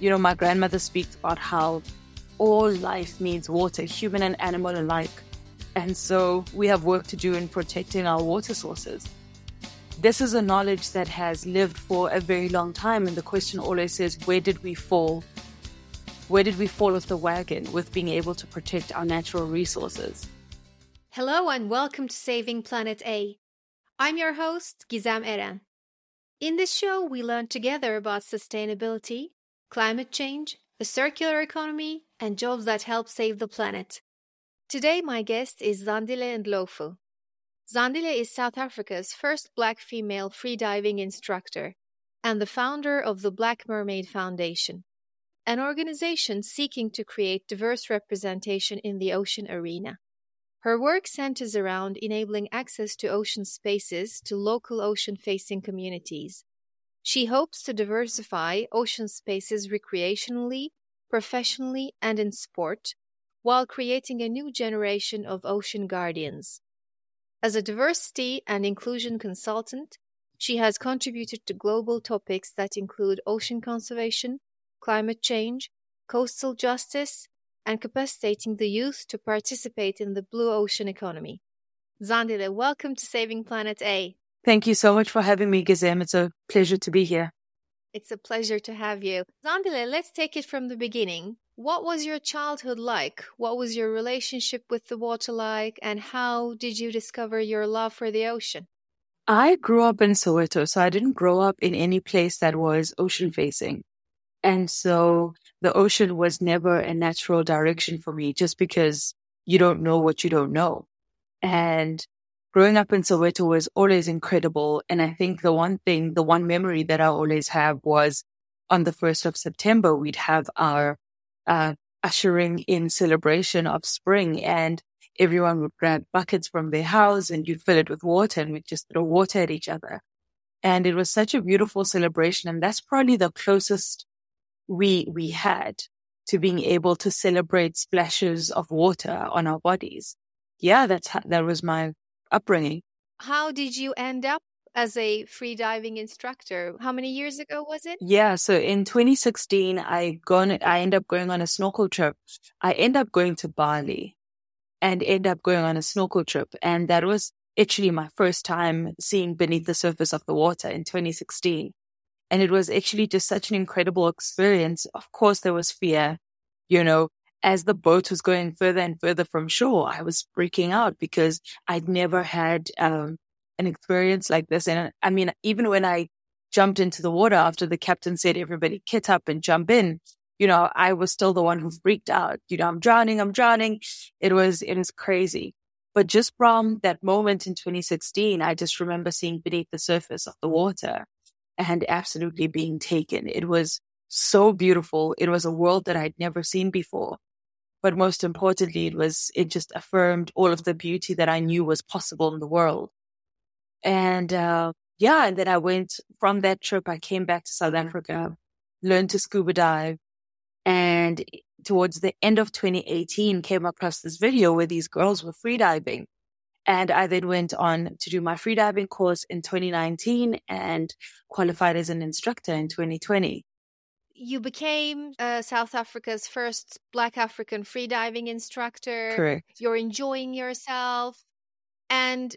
You know, my grandmother speaks about how all life needs water, human and animal alike. And so we have work to do in protecting our water sources. This is a knowledge that has lived for a very long time. And the question always is where did we fall? Where did we fall off the wagon with being able to protect our natural resources? Hello and welcome to Saving Planet A. I'm your host, Gizem Eren. In this show, we learn together about sustainability, climate change, the circular economy, and jobs that help save the planet. Today, my guest is Zandile Ndhlovu. Zandile is South Africa's first black female freediving instructor and the founder of the Black Mermaid Foundation, an organization seeking to create diverse representation in the ocean arena. Her work centers around enabling access to ocean spaces to local ocean facing communities. She hopes to diversify ocean spaces recreationally, professionally, and in sport, while creating a new generation of ocean guardians. As a diversity and inclusion consultant, she has contributed to global topics that include ocean conservation, climate change, coastal justice, and capacitating the youth to participate in the blue ocean economy. Zandile, welcome to Saving Planet A. Thank you so much for having me, Gizem. It's a pleasure to be here. It's a pleasure to have you. Zandile, let's take it from the beginning. What was your childhood like? What was your relationship with the water like? And how did you discover your love for the ocean? I grew up in Soweto, so I didn't grow up in any place that was ocean facing. And so the ocean was never a natural direction for me just because you don't know what you don't know. And growing up in Soweto was always incredible. And I think the one thing, the one memory that I always have was on the 1st of September, we'd have our uh, ushering in celebration of spring and everyone would grab buckets from their house and you'd fill it with water and we'd just throw water at each other. And it was such a beautiful celebration. And that's probably the closest we we had to being able to celebrate splashes of water on our bodies. Yeah, that's that was my upbringing. How did you end up as a free diving instructor? How many years ago was it? Yeah, so in 2016, I gone. I end up going on a snorkel trip. I end up going to Bali, and end up going on a snorkel trip, and that was actually my first time seeing beneath the surface of the water in 2016. And it was actually just such an incredible experience. Of course, there was fear, you know, as the boat was going further and further from shore, I was freaking out because I'd never had um, an experience like this. And I mean, even when I jumped into the water after the captain said, everybody kit up and jump in, you know, I was still the one who freaked out. You know, I'm drowning, I'm drowning. It was, it was crazy. But just from that moment in 2016, I just remember seeing beneath the surface of the water and absolutely being taken. It was so beautiful. It was a world that I'd never seen before. But most importantly, it was, it just affirmed all of the beauty that I knew was possible in the world. And, uh, yeah, and then I went from that trip, I came back to South Africa, learned to scuba dive. And towards the end of 2018, came across this video where these girls were freediving and I then went on to do my freediving course in 2019 and qualified as an instructor in 2020. You became uh, South Africa's first Black African freediving instructor. Correct. You're enjoying yourself. And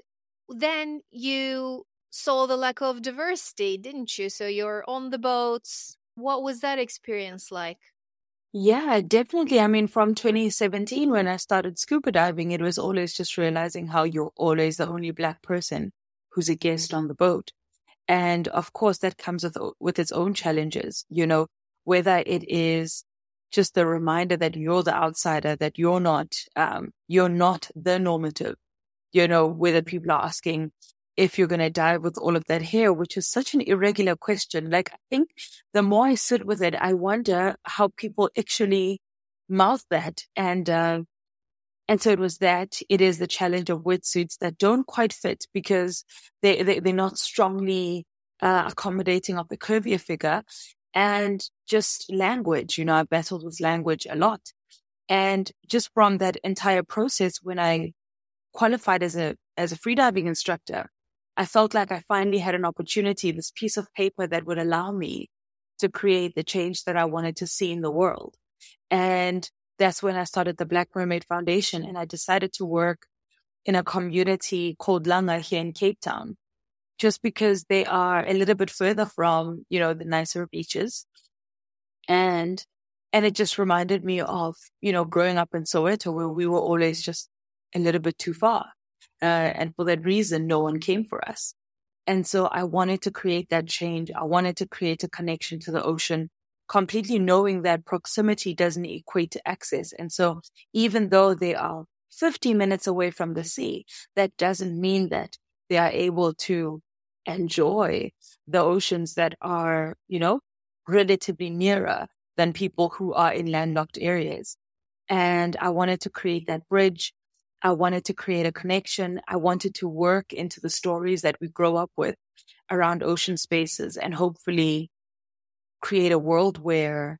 then you saw the lack of diversity, didn't you? So you're on the boats. What was that experience like? Yeah, definitely. I mean, from 2017, when I started scuba diving, it was always just realizing how you're always the only black person who's a guest on the boat. And of course, that comes with, with its own challenges, you know, whether it is just the reminder that you're the outsider, that you're not, um, you're not the normative, you know, whether people are asking, if you're going to die with all of that hair, which is such an irregular question. Like, I think the more I sit with it, I wonder how people actually mouth that. And, uh, and so it was that it is the challenge of wetsuits that don't quite fit because they, they they're not strongly uh, accommodating of the curvier figure and just language. You know, I battled with language a lot. And just from that entire process, when I qualified as a, as a freediving instructor, I felt like I finally had an opportunity, this piece of paper that would allow me to create the change that I wanted to see in the world. And that's when I started the Black Mermaid Foundation and I decided to work in a community called Langa here in Cape Town, just because they are a little bit further from, you know, the nicer beaches. And, and it just reminded me of, you know, growing up in Soweto where we were always just a little bit too far. Uh, and for that reason, no one came for us. And so I wanted to create that change. I wanted to create a connection to the ocean, completely knowing that proximity doesn't equate to access. And so even though they are 50 minutes away from the sea, that doesn't mean that they are able to enjoy the oceans that are, you know, relatively nearer than people who are in landlocked areas. And I wanted to create that bridge I wanted to create a connection. I wanted to work into the stories that we grow up with around ocean spaces and hopefully create a world where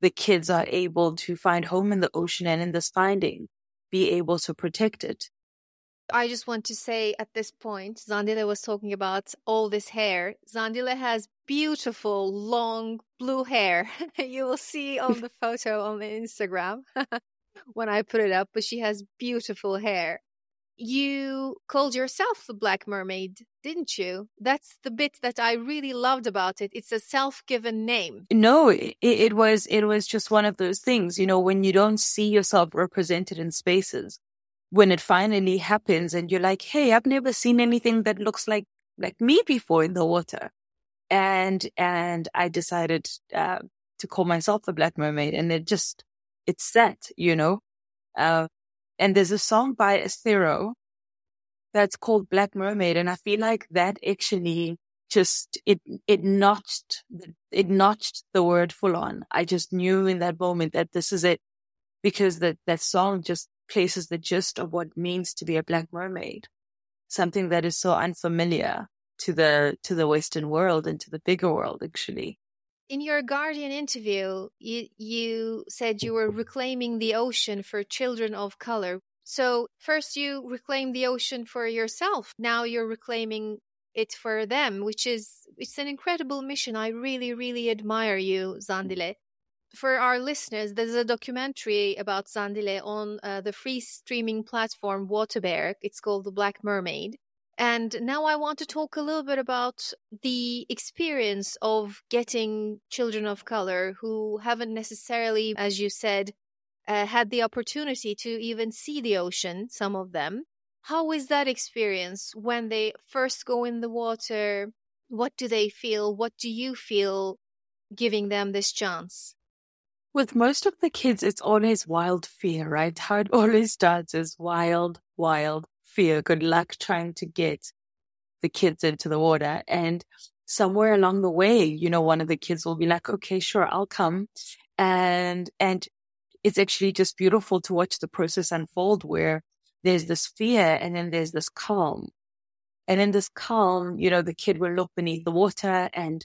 the kids are able to find home in the ocean and in this finding, be able to protect it. I just want to say at this point, Zandile was talking about all this hair. Zandile has beautiful, long blue hair. you will see on the photo on the Instagram. when I put it up, but she has beautiful hair. You called yourself the Black Mermaid, didn't you? That's the bit that I really loved about it. It's a self-given name. No, it, it was it was just one of those things, you know, when you don't see yourself represented in spaces. When it finally happens and you're like, "Hey, I've never seen anything that looks like like me before in the water." And and I decided uh, to call myself the Black Mermaid and it just it's set, you know. Uh, and there's a song by Esthero that's called Black Mermaid, and I feel like that actually just it it notched it notched the word full on. I just knew in that moment that this is it because that that song just places the gist of what means to be a black mermaid, something that is so unfamiliar to the to the Western world and to the bigger world actually. In your Guardian interview, you, you said you were reclaiming the ocean for children of color. So, first you reclaimed the ocean for yourself. Now you're reclaiming it for them, which is it's an incredible mission. I really, really admire you, Zandile. For our listeners, there's a documentary about Zandile on uh, the free streaming platform WaterBear. It's called The Black Mermaid. And now I want to talk a little bit about the experience of getting children of color who haven't necessarily, as you said, uh, had the opportunity to even see the ocean, some of them. How is that experience when they first go in the water? What do they feel? What do you feel giving them this chance? With most of the kids, it's always wild fear, right? How it always starts is wild, wild fear, good luck trying to get the kids into the water. And somewhere along the way, you know, one of the kids will be like, okay, sure, I'll come. And, and it's actually just beautiful to watch the process unfold where there's this fear and then there's this calm. And in this calm, you know, the kid will look beneath the water and,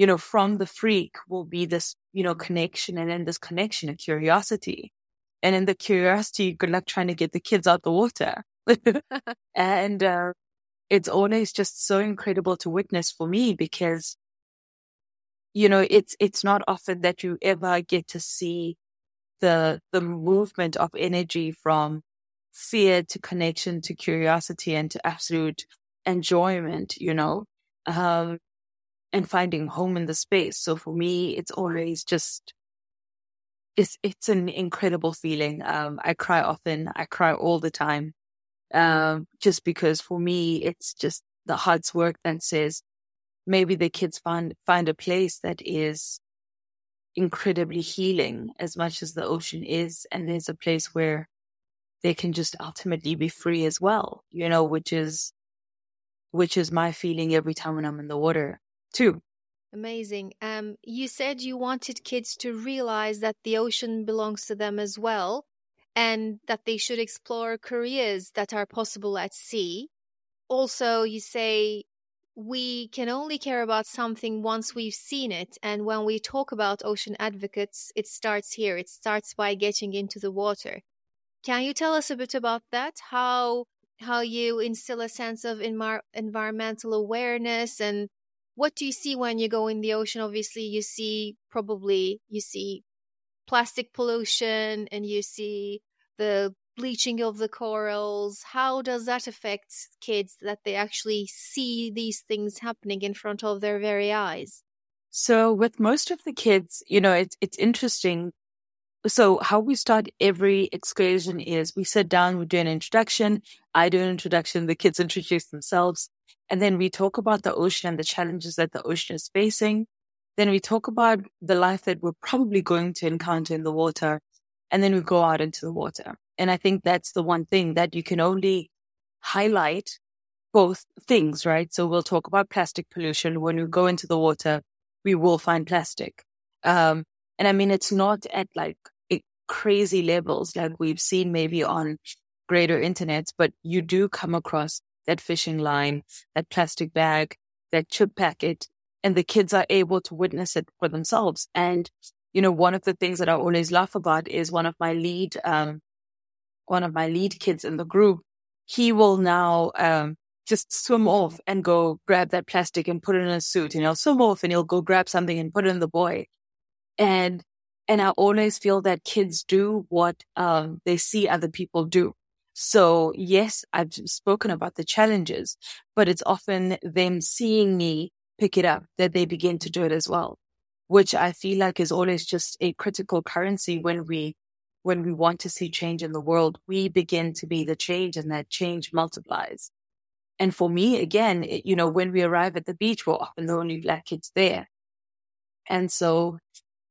you know, from the freak will be this, you know, connection and then this connection, a curiosity. And in the curiosity, good luck trying to get the kids out the water. and uh, it's always just so incredible to witness for me because, you know, it's it's not often that you ever get to see the the movement of energy from fear to connection to curiosity and to absolute enjoyment, you know, um, and finding home in the space. So for me, it's always just it's it's an incredible feeling. Um, I cry often. I cry all the time um, just because for me, it's just the heart's work that says maybe the kids find, find a place that is incredibly healing as much as the ocean is. And there's a place where they can just ultimately be free as well, you know, which is, which is my feeling every time when I'm in the water too. Amazing. Um, you said you wanted kids to realize that the ocean belongs to them as well and that they should explore careers that are possible at sea. Also, you say we can only care about something once we've seen it. And when we talk about ocean advocates, it starts here. It starts by getting into the water. Can you tell us a bit about that? How how you instill a sense of envir- environmental awareness and what do you see when you go in the ocean? Obviously, you see probably you see plastic pollution and you see the bleaching of the corals. How does that affect kids that they actually see these things happening in front of their very eyes? So with most of the kids, you know, it's it's interesting. So how we start every excursion is we sit down, we do an introduction. I do an introduction. The kids introduce themselves. And then we talk about the ocean and the challenges that the ocean is facing. Then we talk about the life that we're probably going to encounter in the water. And then we go out into the water. And I think that's the one thing that you can only highlight both things, right? So we'll talk about plastic pollution. When we go into the water, we will find plastic. Um, and I mean, it's not at like crazy levels like we've seen maybe on greater internets, but you do come across that fishing line, that plastic bag, that chip packet, and the kids are able to witness it for themselves. And, you know, one of the things that I always laugh about is one of my lead, um, one of my lead kids in the group, he will now, um, just swim off and go grab that plastic and put it in a suit and he'll swim off and he'll go grab something and put it in the buoy. And, and I always feel that kids do what, um, they see other people do. So yes, I've spoken about the challenges, but it's often them seeing me pick it up that they begin to do it as well, which I feel like is always just a critical currency when we, when we want to see change in the world, we begin to be the change and that change multiplies. And for me, again, it, you know, when we arrive at the beach, we're often the only black kids there. And so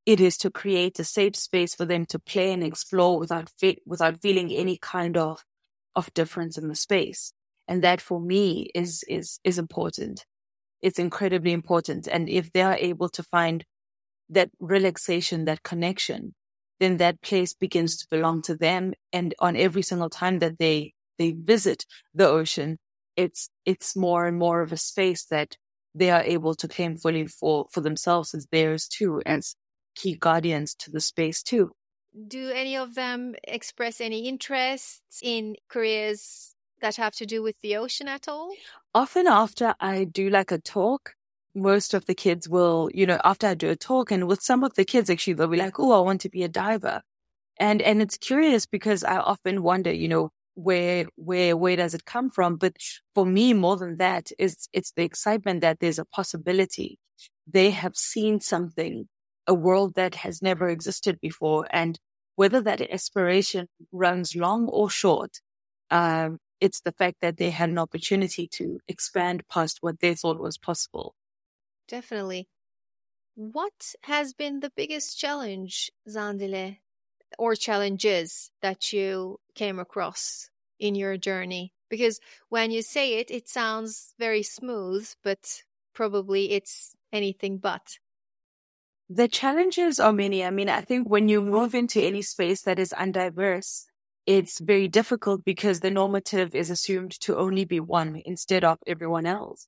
it is to create a safe space for them to play and explore without, fe- without feeling any kind of of difference in the space. And that for me is, is, is important. It's incredibly important. And if they are able to find that relaxation, that connection, then that place begins to belong to them. And on every single time that they, they visit the ocean, it's, it's more and more of a space that they are able to claim fully for, for themselves as theirs too, as key guardians to the space too do any of them express any interest in careers that have to do with the ocean at all? Often after I do like a talk, most of the kids will, you know, after I do a talk and with some of the kids actually, they'll be like, Oh, I want to be a diver. And, and it's curious because I often wonder, you know, where, where, where does it come from? But for me, more than that is, it's the excitement that there's a possibility. They have seen something a world that has never existed before. And whether that aspiration runs long or short, um, it's the fact that they had an opportunity to expand past what they thought was possible. Definitely. What has been the biggest challenge, Zandile, or challenges that you came across in your journey? Because when you say it, it sounds very smooth, but probably it's anything but. The challenges are many. I mean, I think when you move into any space that is undiverse, it's very difficult because the normative is assumed to only be one instead of everyone else.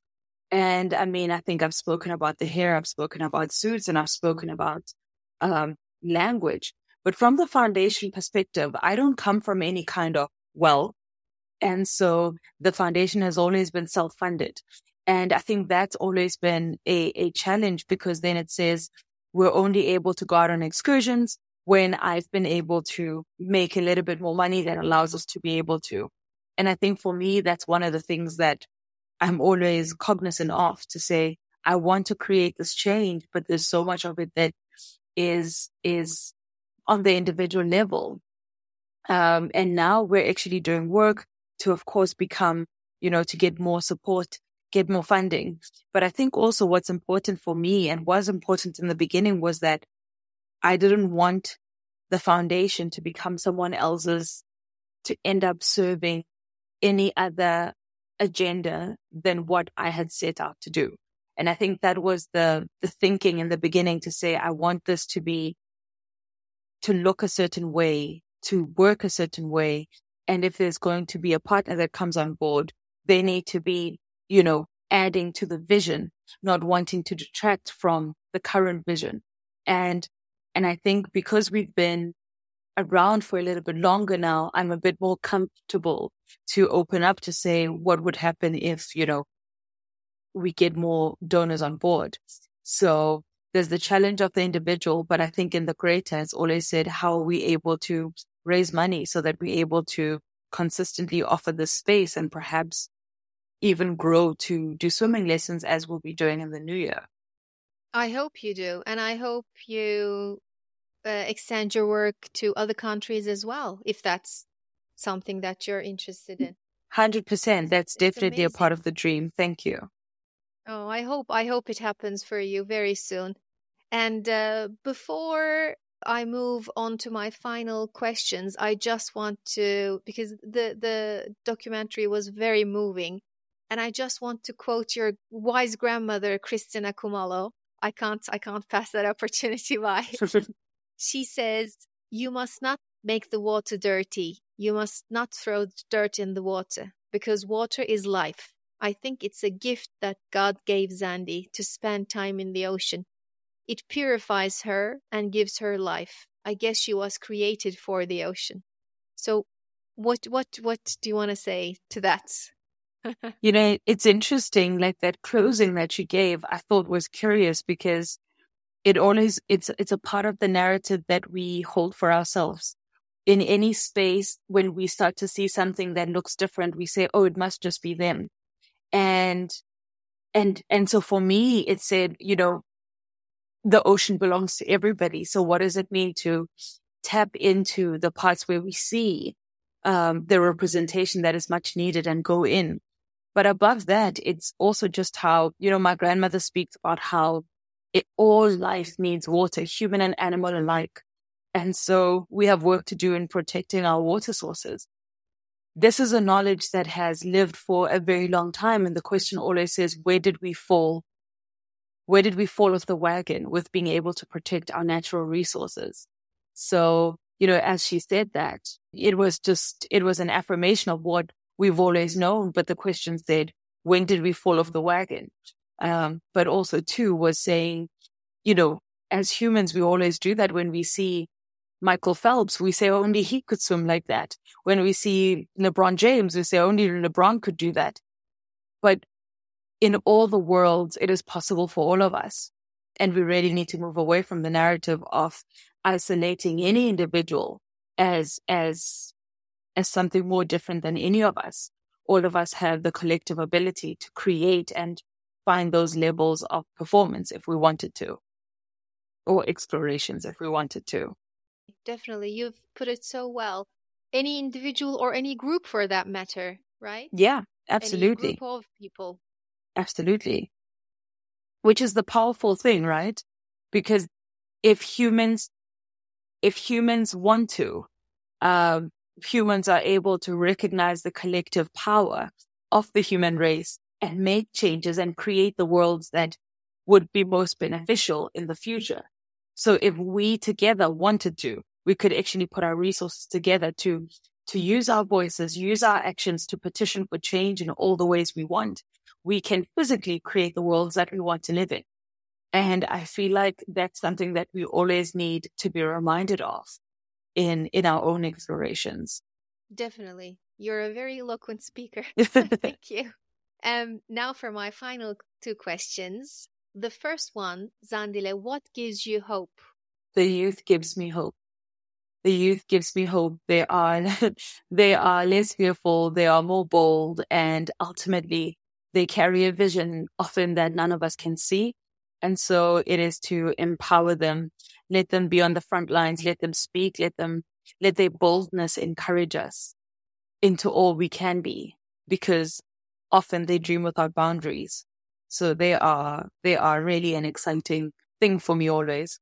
And I mean, I think I've spoken about the hair, I've spoken about suits, and I've spoken about um, language. But from the foundation perspective, I don't come from any kind of wealth. And so the foundation has always been self funded. And I think that's always been a, a challenge because then it says, we're only able to go out on excursions when I've been able to make a little bit more money that allows us to be able to. And I think for me, that's one of the things that I'm always cognizant of to say, I want to create this change, but there's so much of it that is, is on the individual level. Um, and now we're actually doing work to, of course, become, you know, to get more support get more funding. But I think also what's important for me and was important in the beginning was that I didn't want the foundation to become someone else's to end up serving any other agenda than what I had set out to do. And I think that was the, the thinking in the beginning to say, I want this to be, to look a certain way, to work a certain way. And if there's going to be a partner that comes on board, they need to be you know, adding to the vision, not wanting to detract from the current vision. And, and I think because we've been around for a little bit longer now, I'm a bit more comfortable to open up to say what would happen if, you know, we get more donors on board. So there's the challenge of the individual, but I think in the greater, as always said, how are we able to raise money so that we're able to consistently offer this space and perhaps even grow to do swimming lessons as we'll be doing in the new year. I hope you do. And I hope you uh, extend your work to other countries as well, if that's something that you're interested in. 100%. That's it's definitely amazing. a part of the dream. Thank you. Oh, I hope I hope it happens for you very soon. And uh, before I move on to my final questions, I just want to because the the documentary was very moving, and I just want to quote your wise grandmother Christina Kumalo. I can't I can't pass that opportunity by. she says, "You must not make the water dirty. You must not throw dirt in the water because water is life. I think it's a gift that God gave Zandi to spend time in the ocean. It purifies her and gives her life. I guess she was created for the ocean. So what what what do you want to say to that? You know, it's interesting like that closing that you gave I thought was curious because it always it's it's a part of the narrative that we hold for ourselves. In any space when we start to see something that looks different we say oh it must just be them. And and and so for me it said you know the ocean belongs to everybody so what does it mean to tap into the parts where we see um, the representation that is much needed and go in but above that it's also just how you know my grandmother speaks about how it, all life needs water human and animal alike and so we have work to do in protecting our water sources this is a knowledge that has lived for a very long time. And the question always is, where did we fall? Where did we fall off the wagon with being able to protect our natural resources? So, you know, as she said that, it was just, it was an affirmation of what we've always known. But the question said, when did we fall off the wagon? Um, but also too was saying, you know, as humans, we always do that when we see Michael Phelps, we say only he could swim like that. When we see LeBron James, we say only LeBron could do that. But in all the worlds, it is possible for all of us. And we really need to move away from the narrative of isolating any individual as, as, as something more different than any of us. All of us have the collective ability to create and find those levels of performance if we wanted to, or explorations if we wanted to definitely. You've put it so well. Any individual or any group for that matter, right? Yeah, absolutely. Any group of people. Absolutely. Which is the powerful thing, right? Because if humans, if humans want to, um, humans are able to recognize the collective power of the human race and make changes and create the worlds that would be most beneficial in the future. So if we together wanted to, we could actually put our resources together to to use our voices, use our actions to petition for change in all the ways we want. We can physically create the worlds that we want to live in. And I feel like that's something that we always need to be reminded of in in our own explorations. Definitely. You're a very eloquent speaker. Thank you. Um now for my final two questions. The first one, Zandile, what gives you hope? The youth gives me hope the youth gives me hope. They are, they are less fearful. They are more bold and ultimately they carry a vision often that none of us can see. And so it is to empower them, let them be on the front lines, let them speak, let them, let their boldness encourage us into all we can be because often they dream without boundaries. So they are, they are really an exciting thing for me always.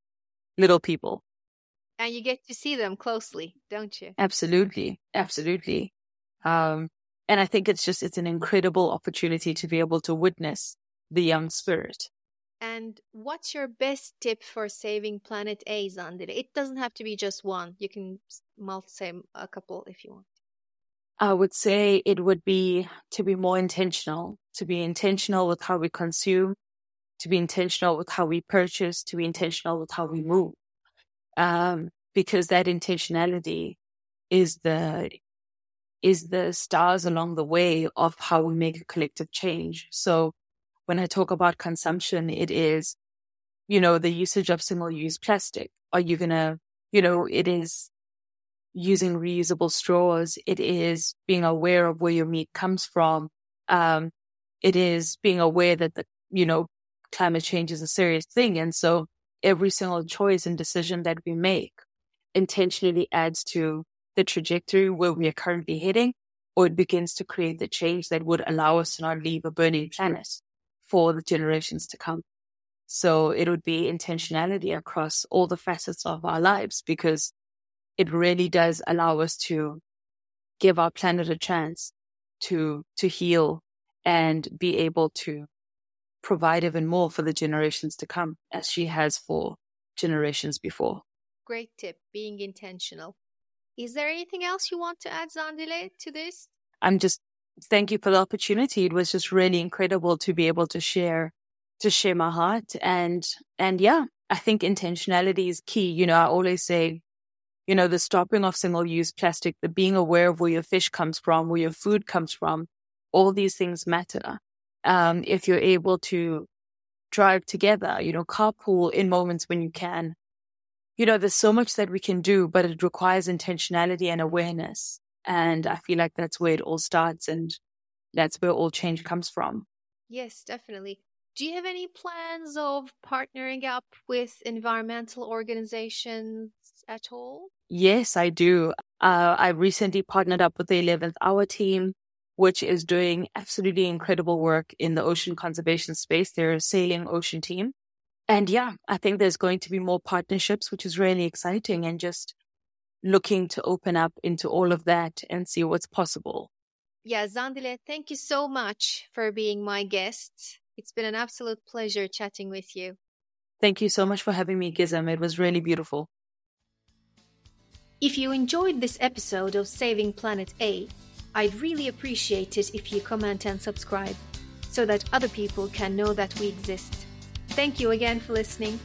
Little people. And you get to see them closely, don't you? Absolutely. Absolutely. Um, and I think it's just, it's an incredible opportunity to be able to witness the young spirit. And what's your best tip for saving planet A, Zandile? It doesn't have to be just one. You can say a couple if you want. I would say it would be to be more intentional, to be intentional with how we consume, to be intentional with how we purchase, to be intentional with how we move um, because that intentionality is the is the stars along the way of how we make a collective change. So when I talk about consumption, it is, you know, the usage of single use plastic. Are you going to, you know, it is using reusable straws. It is being aware of where your meat comes from. Um, it is being aware that the, you know, climate change is a serious thing. And so every single choice and decision that we make intentionally adds to the trajectory where we are currently heading, or it begins to create the change that would allow us to not leave a burning planet for the generations to come. So it would be intentionality across all the facets of our lives because it really does allow us to give our planet a chance to, to heal and be able to provide even more for the generations to come as she has for generations before. Great tip, being intentional. Is there anything else you want to add, Zandile, to this? I'm just thank you for the opportunity. It was just really incredible to be able to share to share my heart and and yeah, I think intentionality is key. You know, I always say, you know, the stopping of single use plastic, the being aware of where your fish comes from, where your food comes from, all these things matter um, if you're able to drive together, you know, carpool in moments when you can. You know, there's so much that we can do, but it requires intentionality and awareness. And I feel like that's where it all starts and that's where all change comes from. Yes, definitely. Do you have any plans of partnering up with environmental organizations at all? Yes, I do. Uh, I recently partnered up with the 11th Hour team which is doing absolutely incredible work in the ocean conservation space. They're a sailing ocean team. And yeah, I think there's going to be more partnerships, which is really exciting and just looking to open up into all of that and see what's possible. Yeah, Zandile, thank you so much for being my guest. It's been an absolute pleasure chatting with you. Thank you so much for having me, Gizem. It was really beautiful. If you enjoyed this episode of Saving Planet A, I'd really appreciate it if you comment and subscribe so that other people can know that we exist. Thank you again for listening.